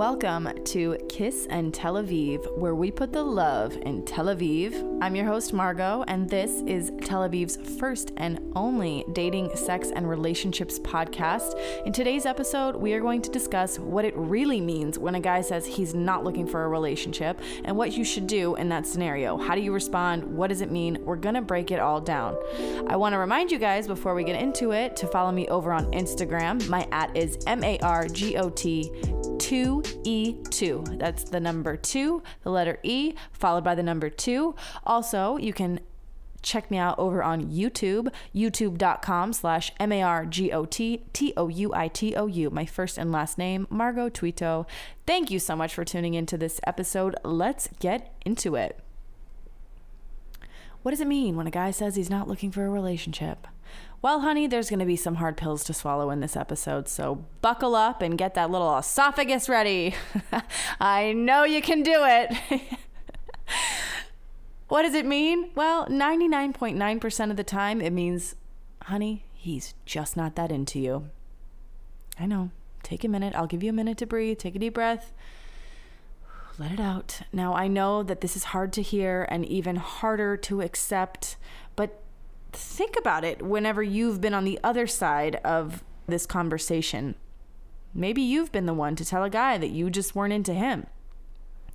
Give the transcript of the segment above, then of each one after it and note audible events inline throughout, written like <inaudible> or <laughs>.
Welcome to Kiss and Tel Aviv, where we put the love in Tel Aviv. I'm your host, Margot, and this is Tel Aviv's first and only dating, sex, and relationships podcast. In today's episode, we are going to discuss what it really means when a guy says he's not looking for a relationship and what you should do in that scenario. How do you respond? What does it mean? We're going to break it all down. I want to remind you guys before we get into it to follow me over on Instagram. My at is M A R G O T 2E2. That's the number 2, the letter E, followed by the number 2. Also, you can check me out over on YouTube, youtube.com slash M-A-R-G-O-T-T-O-U-I-T-O-U. My first and last name, Margot Touitou. Thank you so much for tuning into this episode. Let's get into it. What does it mean when a guy says he's not looking for a relationship? Well, honey, there's going to be some hard pills to swallow in this episode, so buckle up and get that little esophagus ready. <laughs> I know you can do it. <laughs> what does it mean? Well, 99.9% of the time, it means, honey, he's just not that into you. I know. Take a minute. I'll give you a minute to breathe. Take a deep breath. Let it out. Now, I know that this is hard to hear and even harder to accept, but think about it whenever you've been on the other side of this conversation. Maybe you've been the one to tell a guy that you just weren't into him.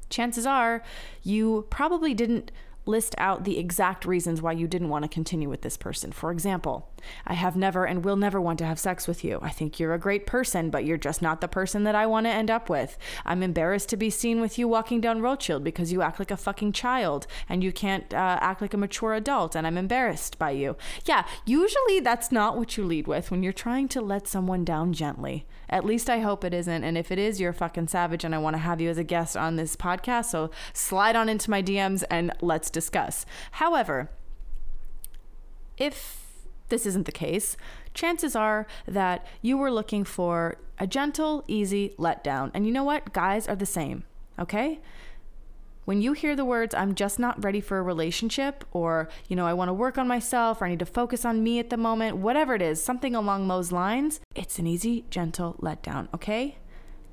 Chances are you probably didn't list out the exact reasons why you didn't want to continue with this person. For example, I have never and will never want to have sex with you. I think you're a great person, but you're just not the person that I want to end up with. I'm embarrassed to be seen with you walking down Rothschild because you act like a fucking child and you can't uh, act like a mature adult, and I'm embarrassed by you. Yeah, usually that's not what you lead with when you're trying to let someone down gently. At least I hope it isn't. And if it is, you're fucking savage, and I want to have you as a guest on this podcast. So slide on into my DMs and let's discuss. However, if this isn't the case, chances are that you were looking for a gentle, easy letdown. And you know what? Guys are the same, okay? When you hear the words, I'm just not ready for a relationship, or, you know, I want to work on myself, or I need to focus on me at the moment, whatever it is, something along those lines, it's an easy, gentle letdown, okay?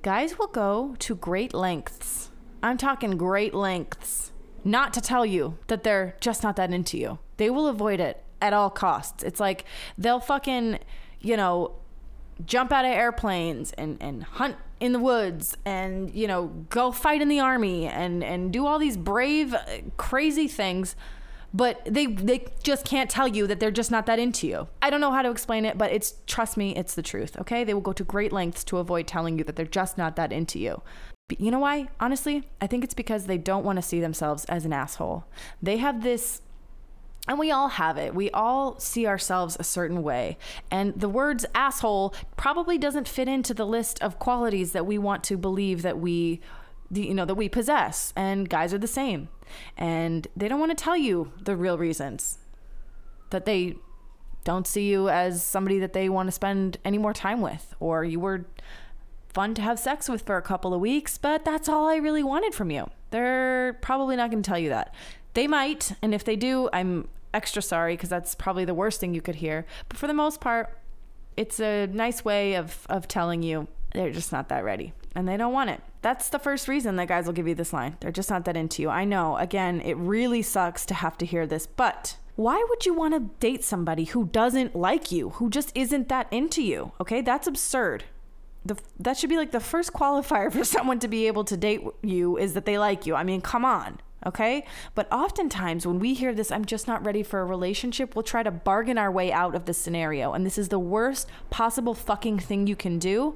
Guys will go to great lengths. I'm talking great lengths. Not to tell you that they're just not that into you. They will avoid it at all costs. It's like they'll fucking, you know, jump out of airplanes and, and hunt in the woods and, you know, go fight in the army and, and do all these brave, crazy things. But they they just can't tell you that they're just not that into you. I don't know how to explain it, but it's trust me, it's the truth. Okay, they will go to great lengths to avoid telling you that they're just not that into you. You know why? Honestly, I think it's because they don't want to see themselves as an asshole. They have this and we all have it. We all see ourselves a certain way. And the words asshole probably doesn't fit into the list of qualities that we want to believe that we you know that we possess. And guys are the same. And they don't want to tell you the real reasons that they don't see you as somebody that they want to spend any more time with or you were fun to have sex with for a couple of weeks, but that's all I really wanted from you. They're probably not going to tell you that. They might, and if they do, I'm extra sorry because that's probably the worst thing you could hear. But for the most part, it's a nice way of of telling you they're just not that ready and they don't want it. That's the first reason that guys will give you this line. They're just not that into you. I know. Again, it really sucks to have to hear this, but why would you want to date somebody who doesn't like you, who just isn't that into you? Okay? That's absurd. The, that should be like the first qualifier for <laughs> someone to be able to date you is that they like you. I mean, come on okay? But oftentimes when we hear this, I'm just not ready for a relationship, we'll try to bargain our way out of the scenario. And this is the worst possible fucking thing you can do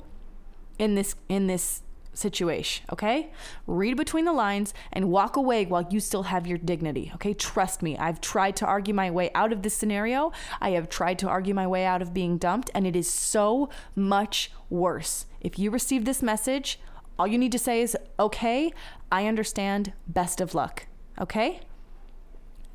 in this in this situation, okay? Read between the lines and walk away while you still have your dignity, okay? Trust me, I've tried to argue my way out of this scenario. I have tried to argue my way out of being dumped, and it is so much worse. If you receive this message, all you need to say is, okay, I understand. Best of luck. Okay?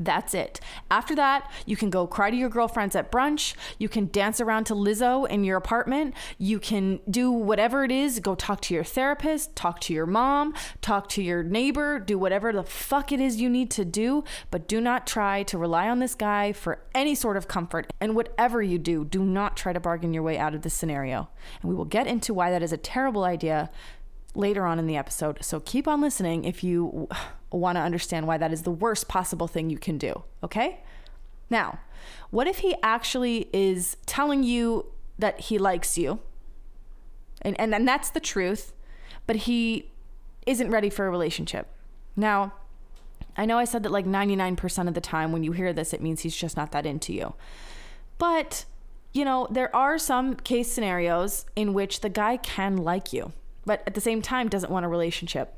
That's it. After that, you can go cry to your girlfriends at brunch. You can dance around to Lizzo in your apartment. You can do whatever it is. Go talk to your therapist, talk to your mom, talk to your neighbor, do whatever the fuck it is you need to do. But do not try to rely on this guy for any sort of comfort. And whatever you do, do not try to bargain your way out of this scenario. And we will get into why that is a terrible idea later on in the episode. So keep on listening if you want to understand why that is the worst possible thing you can do. Okay? Now, what if he actually is telling you that he likes you? And, and, and that's the truth, but he isn't ready for a relationship. Now, I know I said that like 99% of the time when you hear this, it means he's just not that into you. But, you know, there are some case scenarios in which the guy can like you, but at the same time doesn't want a relationship.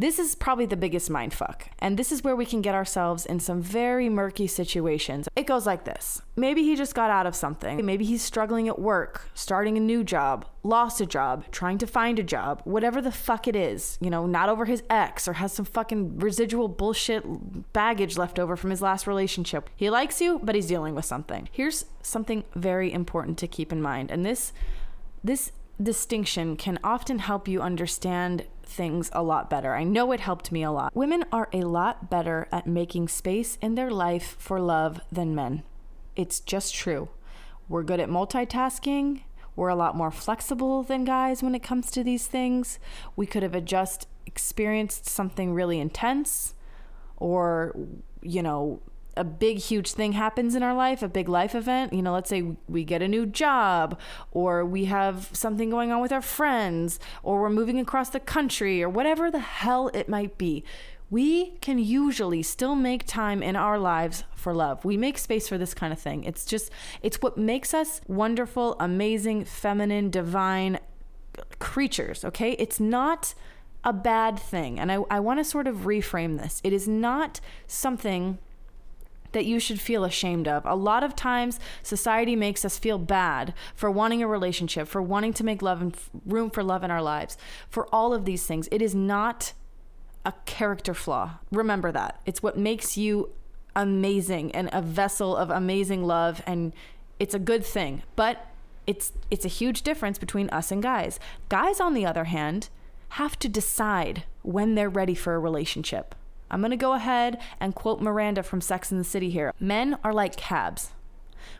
This is probably the biggest mind fuck. And this is where we can get ourselves in some very murky situations. It goes like this maybe he just got out of something. Maybe he's struggling at work, starting a new job, lost a job, trying to find a job, whatever the fuck it is, you know, not over his ex or has some fucking residual bullshit baggage left over from his last relationship. He likes you, but he's dealing with something. Here's something very important to keep in mind. And this this distinction can often help you understand things a lot better. I know it helped me a lot. Women are a lot better at making space in their life for love than men. It's just true. We're good at multitasking. We're a lot more flexible than guys when it comes to these things. We could have just experienced something really intense or, you know, a big huge thing happens in our life, a big life event, you know, let's say we get a new job or we have something going on with our friends or we're moving across the country or whatever the hell it might be. We can usually still make time in our lives for love. We make space for this kind of thing. It's just, it's what makes us wonderful, amazing, feminine, divine creatures, okay? It's not a bad thing. And I, I want to sort of reframe this. It is not something that you should feel ashamed of. A lot of times, society makes us feel bad for wanting a relationship, for wanting to make love and room for love in our lives, for all of these things. It is not a character flaw. Remember that. It's what makes you amazing and a vessel of amazing love and it's a good thing. But it's it's a huge difference between us and guys. Guys on the other hand have to decide when they're ready for a relationship. I'm going to go ahead and quote Miranda from Sex and the City here. Men are like cabs.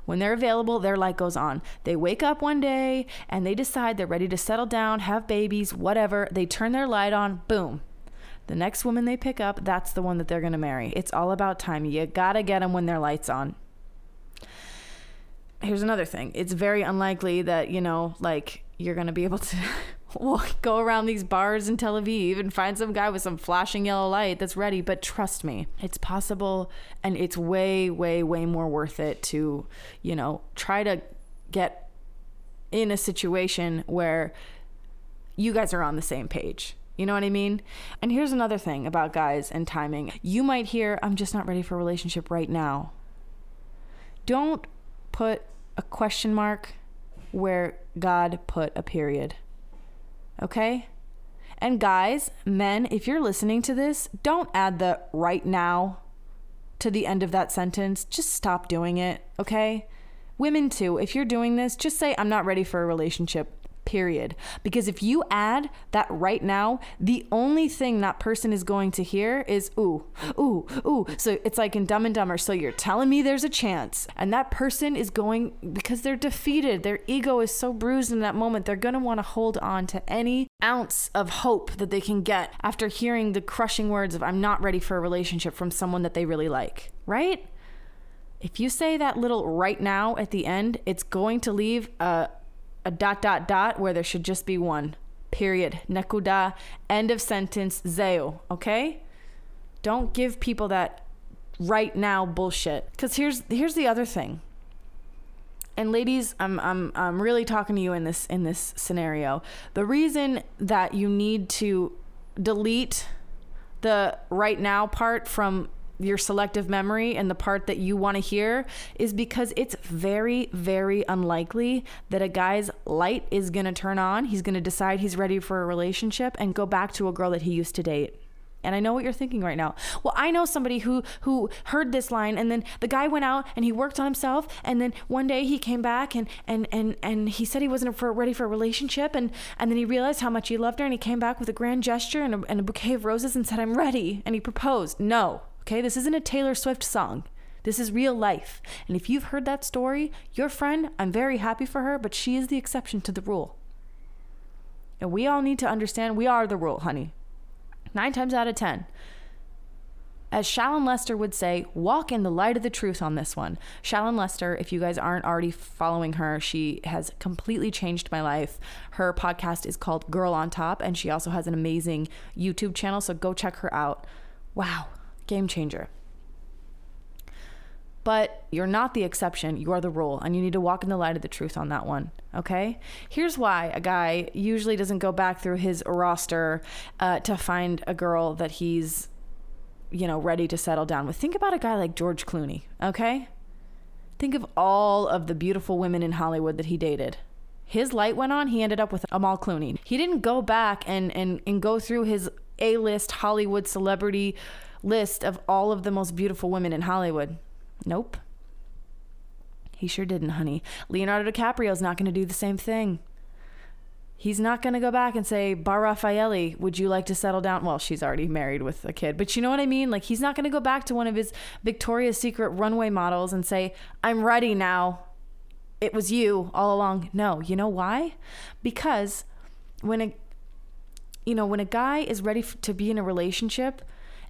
When they're available, their light goes on. They wake up one day and they decide they're ready to settle down, have babies, whatever. They turn their light on, boom. The next woman they pick up, that's the one that they're going to marry. It's all about time. You got to get them when their light's on. Here's another thing. It's very unlikely that, you know, like you're going to be able to <laughs> <laughs> we'll go around these bars in Tel Aviv and find some guy with some flashing yellow light that's ready. But trust me, it's possible and it's way, way, way more worth it to, you know, try to get in a situation where you guys are on the same page. You know what I mean? And here's another thing about guys and timing. You might hear, I'm just not ready for a relationship right now. Don't put a question mark where God put a period. Okay? And guys, men, if you're listening to this, don't add the right now to the end of that sentence. Just stop doing it, okay? Women, too, if you're doing this, just say, I'm not ready for a relationship period. Because if you add that right now, the only thing that person is going to hear is, ooh, ooh, ooh. So it's like in Dumb and Dumber. So you're telling me there's a chance. And that person is going, because they're defeated, their ego is so bruised in that moment, they're going to want to hold on to any ounce of hope that they can get after hearing the crushing words of, I'm not ready for a relationship from someone that they really like, right? If you say that little right now at the end, it's going to leave a, a dot dot dot where there should just be one. Period. Nekuda. End of sentence. Zeo. Okay? Don't give people that right now bullshit. Cause here's here's the other thing. And ladies, I'm I'm I'm really talking to you in this in this scenario. The reason that you need to delete the right now part from your selective memory and the part that you want to hear is because it's very, very unlikely that a guy's light is going to turn on. He's going to decide he's ready for a relationship and go back to a girl that he used to date. And I know what you're thinking right now. Well, I know somebody who who heard this line and then the guy went out and he worked on himself and then one day he came back and and and and he said he wasn't for, ready for a relationship and and then he realized how much he loved her and he came back with a grand gesture and a, and a bouquet of roses and said, "I'm ready." And he proposed. No. Okay, this isn't a Taylor Swift song. This is real life. And if you've heard that story, your friend, I'm very happy for her, but she is the exception to the rule. And we all need to understand we are the rule, honey. Nine times out of 10. As Shallon Lester would say, walk in the light of the truth on this one. Shallon Lester, if you guys aren't already following her, she has completely changed my life. Her podcast is called Girl on Top, and she also has an amazing YouTube channel, so go check her out. Wow, game changer. But you're not the exception, you are the rule, and you need to walk in the light of the truth on that one. Okay? Here's why a guy usually doesn't go back through his roster uh, to find a girl that he's you know, ready to settle down with. Think about a guy like George Clooney, okay? Think of all of the beautiful women in Hollywood that he dated. His light went on, he ended up with Amal Clooney. He didn't go back and, and, and go through his A list Hollywood celebrity list of all of the most beautiful women in Hollywood. Nope. He sure didn't, honey. Leonardo DiCaprio's not going to do the same thing. He's not going to go back and say, Bar Refaeli, would you like to settle down? Well, she's already married with a kid, but you know what I mean? Like, he's not going to go back to one of his Victoria's Secret runway models and say, I'm ready now. It was you all along. No, you know why? Because when a you know, when a guy is ready f- to be in a relationship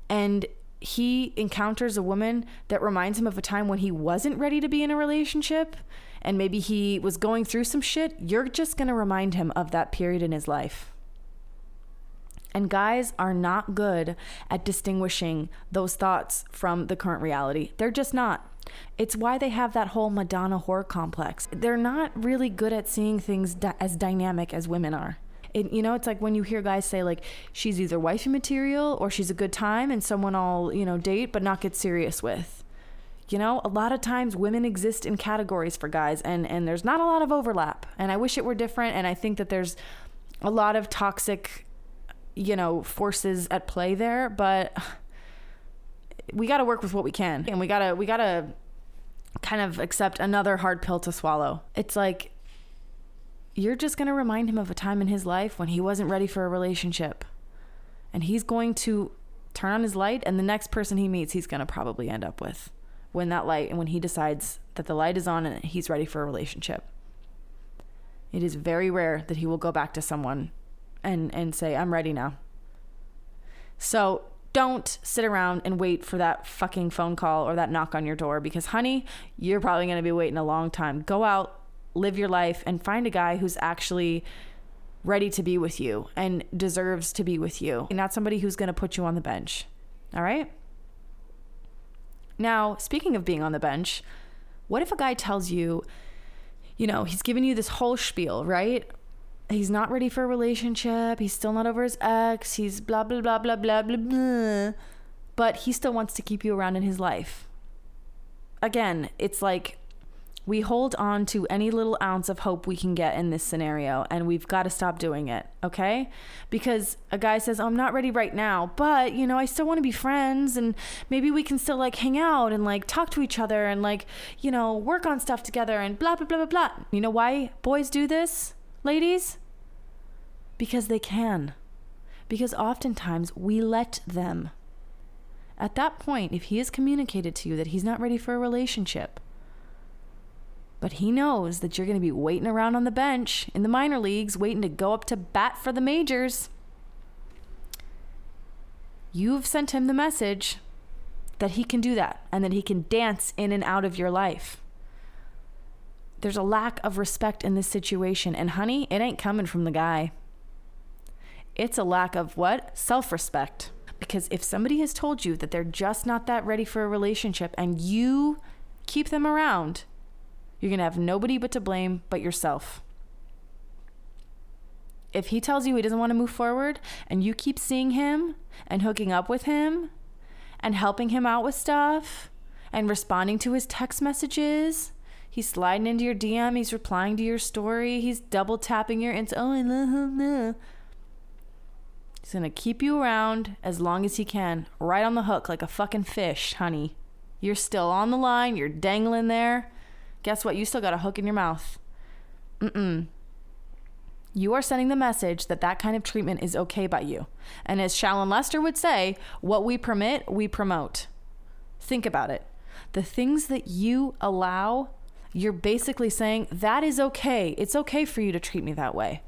and he encounters a woman that reminds him of a time when he wasn't ready to be in a relationship, and maybe he was going through some shit, you're just going to remind him of that period in his life. And guys are not good at distinguishing those thoughts from the current reality. They're just not. It's why they have that whole Madonna whore complex. They're not really good at seeing things di- as dynamic as women are. You know, it's like when you hear guys say like she's either wifey material or she's a good time and someone I'll you know date but not get serious with. You know, a lot of times women exist in categories for guys and and there's not a lot of overlap. And I wish it were different and I think that there's a lot of toxic you know, forces at play there, but we got to work with what we can. And we got to we got to kind of accept another hard pill to swallow. It's like you're just going to remind him of a time in his life when he wasn't ready for a relationship. And he's going to turn on his light and the next person he meets he's going to probably end up with when that light and when he decides that the light is on and he's ready for a relationship. It is very rare that he will go back to someone and and say I'm ready now. So don't sit around and wait for that fucking phone call or that knock on your door because honey, you're probably going to be waiting a long time. Go out, live your life and find a guy who's actually ready to be with you and deserves to be with you. And not somebody who's going to put you on the bench. All right? Now, speaking of being on the bench, what if a guy tells you, you know, he's giving you this whole spiel, right? He's not ready for a relationship. He's still not over his ex. He's blah, blah, blah, blah, blah, blah, blah. But he still wants to keep you around in his life. Again, it's like we hold on to any little ounce of hope we can get in this scenario and we've got to stop doing it okay? Because a guy says oh, i'm not ready right now but you know i still want to be friends and maybe we can still like hang out and like talk to each other and like you know work on stuff together and blah blah blah blah blah. You know why boys do this ladies? Because they can. Because oftentimes we let them. At that point if he has communicated to you that he's not ready for a relationship but he knows that you're going to be waiting around on the bench in the minor leagues, waiting to go up to bat for the majors. You've sent him the message that he can do that and that he can dance in and out of your life. There's a lack of respect in this situation. And honey, it ain't coming from the guy. It's a lack of what? Self respect. Because if somebody has told you that they're just not that ready for a relationship and you keep them around, you're going to have nobody but to blame but yourself. If he tells you he doesn't want to move forward and you keep seeing him and hooking up with him and helping him out with stuff and responding to his text messages, he's sliding into your DM, he's replying to your story, he's double tapping your ins. Oh, I love him. He's gonna keep you around as long as he can, right on the hook like a fucking fish, honey. You're still on the line, you're dangling there guess what? You still got a hook in your mouth. Mm-mm. You are sending the message that that kind of treatment is okay by you. And as Shallon Lester would say, what we permit, we promote. Think about it. The things that you allow, you're basically saying that is okay. It's okay for you to treat me that way.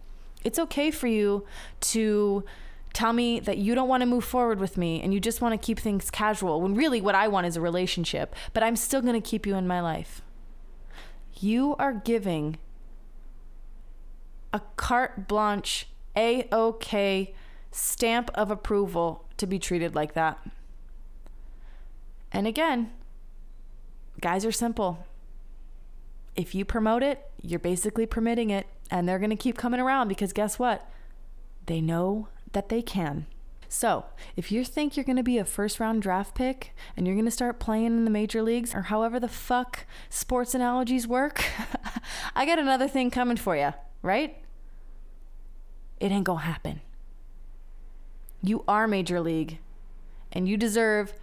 It's okay for you to tell me that you don't want to move forward with me and you just want to keep things casual when really what I want is a relationship, but I'm still going to keep you in my life. You are giving a carte blanche, A OK stamp of approval to be treated like that. And again, guys are simple. If you promote it, you're basically permitting it, and they're going to keep coming around because guess what? They know that they can. So, if you think you're going to be a first round draft pick and you're going to start playing in the major leagues or however the fuck sports analogies work, <laughs> I got another thing coming for you, right? It ain't going to happen. You are major league and you deserve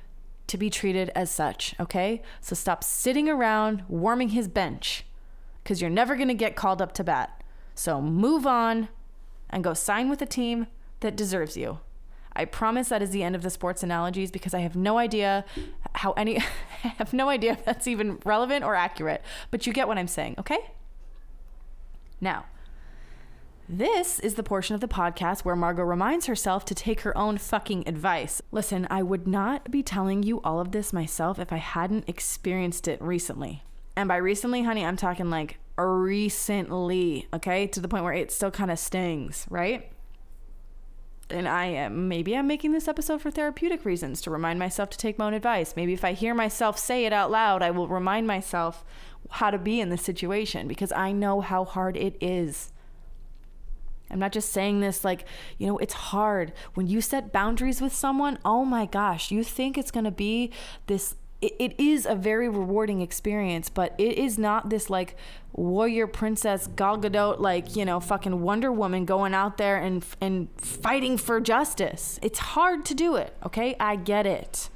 to be treated as such, okay? So stop sitting around warming his bench because you're never going to get called up to bat. So move on and go sign with a team that deserves you. I promise that is the end of the sports analogies because I have no idea how any <laughs> I have no idea if that's even relevant or accurate, but you get what I'm saying, okay? Now, this is the portion of the podcast where Margot reminds herself to take her own fucking advice. Listen, I would not be telling you all of this myself if I hadn't experienced it recently. And by recently, honey, I'm talking like recently, okay? To the point where it still kind of stings, right? And I am maybe I'm making this episode for therapeutic reasons to remind myself to take my own advice. Maybe if I hear myself say it out loud, I will remind myself how to be in this situation because I know how hard it is. I'm not just saying this like, you know, it's hard. When you set boundaries with someone, oh my gosh, you think it's going to be this it, it is a very rewarding experience, but it is not this like warrior princess Gal Gadot, like you know, fucking Wonder Woman going out there and and fighting for justice. It's hard to do it. Okay, I get it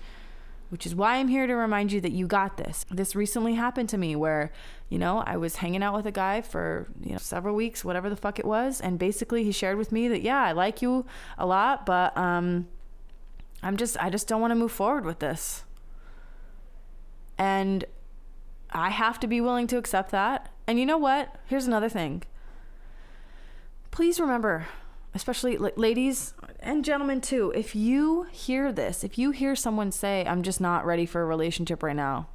which is why I'm here to remind you that you got this. This recently happened to me where, you know, I was hanging out with a guy for, you know, several weeks, whatever the fuck it was, and basically he shared with me that yeah, I like you a lot, but um I'm just I just don't want to move forward with this. And I have to be willing to accept that. And you know what? Here's another thing. Please remember, especially ladies and gentlemen too, if you hear this, if you hear someone say, I'm just not ready for a relationship right now,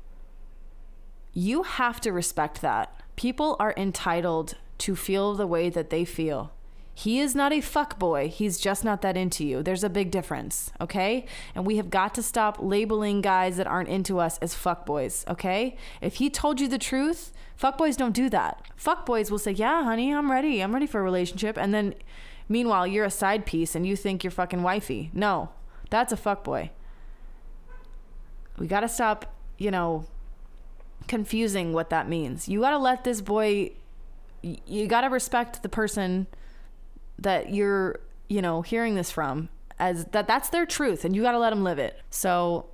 you have to respect that. People are entitled to feel the way that they feel. He is not a fuck boy. He's just not that into you. There's a big difference, okay? And we have got to stop labeling guys that aren't into us as fuck boys, okay? If he told you the truth, fuck boys don't do that. Fuck boys will say, "Yeah, honey, I'm ready. I'm ready for a relationship." And then Meanwhile, you're a side piece and you think you're fucking wifey. No, that's a fuck boy. We got to stop, you know, confusing what that means. You got to let this boy, you got to respect the person that you're, you know, hearing this from as that that's their truth and you got to let them live it. So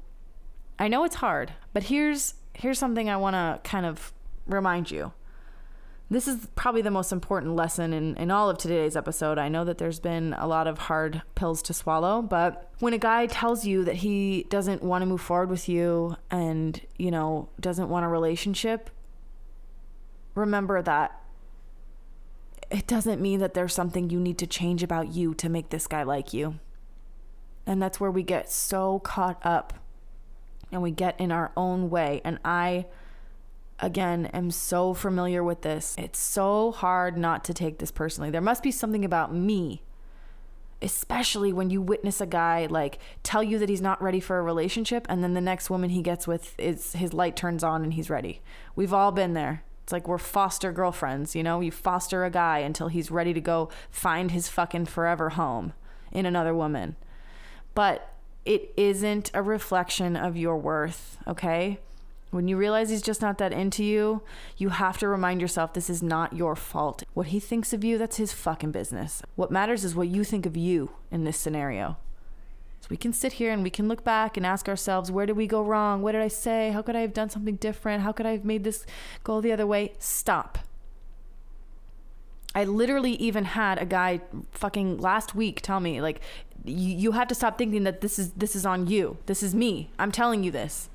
I know it's hard, but here's here's something I want to kind of remind you this is probably the most important lesson in, in all of today's episode. I know that there's been a lot of hard pills to swallow, but when a guy tells you that he doesn't want to move forward with you and, you know, doesn't want a relationship, remember that it doesn't mean that there's something you need to change about you to make this guy like you. And that's where we get so caught up and we get in our own way. And I again am so familiar with this. It's so hard not to take this personally. There must be something about me, especially when you witness a guy like tell you that he's not ready for a relationship and then the next woman he gets with is his light turns on and he's ready. We've all been there. It's like we're foster girlfriends, you know? You foster a guy until he's ready to go find his fucking forever home in another woman. But it isn't a reflection of your worth, okay? When you realize he's just not that into you, you have to remind yourself this is not your fault. What he thinks of you, that's his fucking business. What matters is what you think of you in this scenario. So we can sit here and we can look back and ask ourselves, where did we go wrong? What did I say? How could I have done something different? How could I have made this go the other way? Stop. I literally even had a guy fucking last week tell me like you, you have to stop thinking that this is this is on you. This is me. I'm telling you this.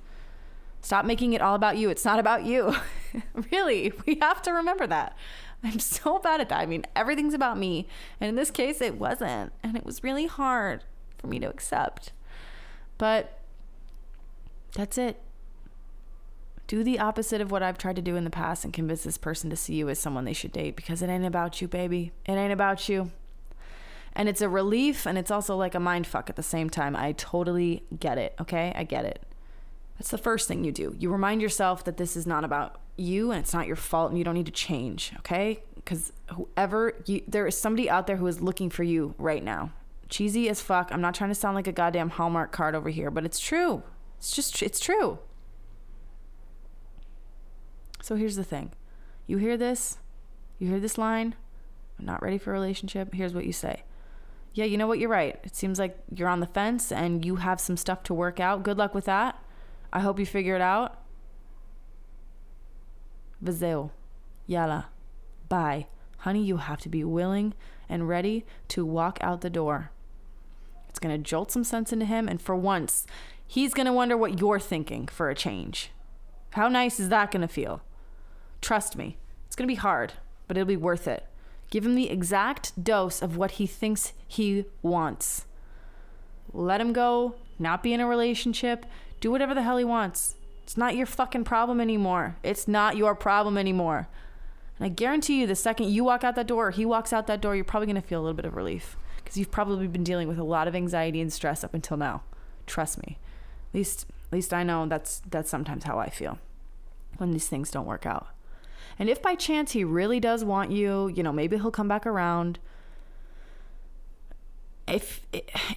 Stop making it all about you. It's not about you. <laughs> really, we have to remember that. I'm so bad at that. I mean, everything's about me. And in this case, it wasn't. And it was really hard for me to accept. But that's it. Do the opposite of what I've tried to do in the past and convince this person to see you as someone they should date because it ain't about you, baby. It ain't about you. And it's a relief and it's also like a mind fuck at the same time. I totally get it. Okay. I get it. That's the first thing you do. You remind yourself that this is not about you and it's not your fault and you don't need to change. Okay. Because whoever you, there is somebody out there who is looking for you right now. Cheesy as fuck. I'm not trying to sound like a goddamn Hallmark card over here, but it's true. It's just, it's true. So here's the thing you hear this, you hear this line, I'm not ready for a relationship. Here's what you say. Yeah, you know what? You're right. It seems like you're on the fence and you have some stuff to work out. Good luck with that. I hope you figure it out. Vizeo. Yala. Bye. Honey, you have to be willing and ready to walk out the door. It's going to jolt some sense into him. And for once, he's going to wonder what you're thinking for a change. How nice is that going to feel? Trust me, it's going to be hard, but it'll be worth it. Give him the exact dose of what he thinks he wants. Let him go, not be in a relationship, do whatever the hell he wants. It's not your fucking problem anymore. It's not your problem anymore. And I guarantee you, the second you walk out that door, or he walks out that door, you're probably going to feel a little bit of relief because you've probably been dealing with a lot of anxiety and stress up until now. Trust me. At least, at least I know that's that's sometimes how I feel when these things don't work out. And if by chance he really does want you, you know, maybe he'll come back around if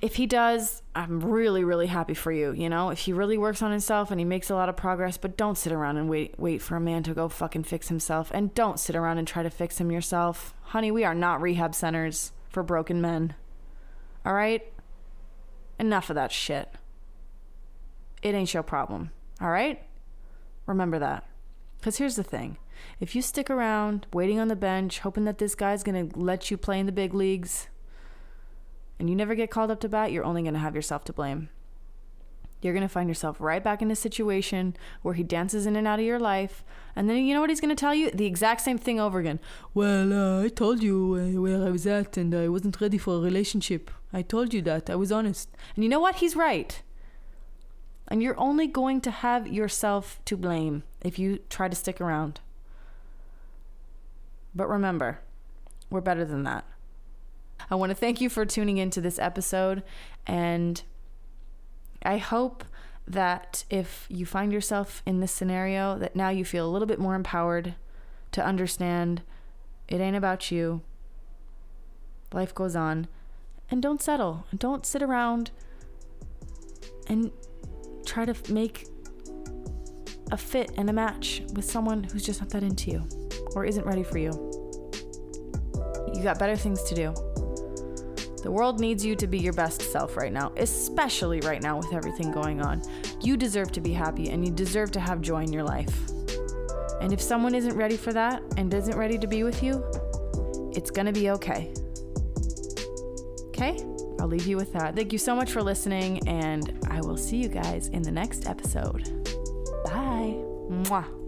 if he does, I'm really really happy for you. You know, if he really works on himself and he makes a lot of progress, but don't sit around and wait wait for a man to go fucking fix himself, and don't sit around and try to fix him yourself, honey. We are not rehab centers for broken men. All right, enough of that shit. It ain't your problem. All right, remember that. Cause here's the thing: if you stick around waiting on the bench, hoping that this guy's gonna let you play in the big leagues and you never get called up to bat, you're only going to have yourself to blame. You're going to find yourself right back in a situation where he dances in and out of your life. And then you know what he's going to tell you? The exact same thing over again. Well, uh, I told you uh, where I was at and I wasn't ready for a relationship. I told you that. I was honest. And you know what? He's right. And you're only going to have yourself to blame if you try to stick around. But remember, we're better than that. I want to thank you for tuning into this episode. And I hope that if you find yourself in this scenario, that now you feel a little bit more empowered to understand it ain't about you. Life goes on. And don't settle. Don't sit around and try to make a fit and a match with someone who's just not that into you or isn't ready for you. You got better things to do. The world needs you to be your best self right now, especially right now with everything going on. You deserve to be happy and you deserve to have joy in your life. And if someone isn't ready for that and isn't ready to be with you, it's gonna be okay. Okay? I'll leave you with that. Thank you so much for listening, and I will see you guys in the next episode. Bye. Mwah.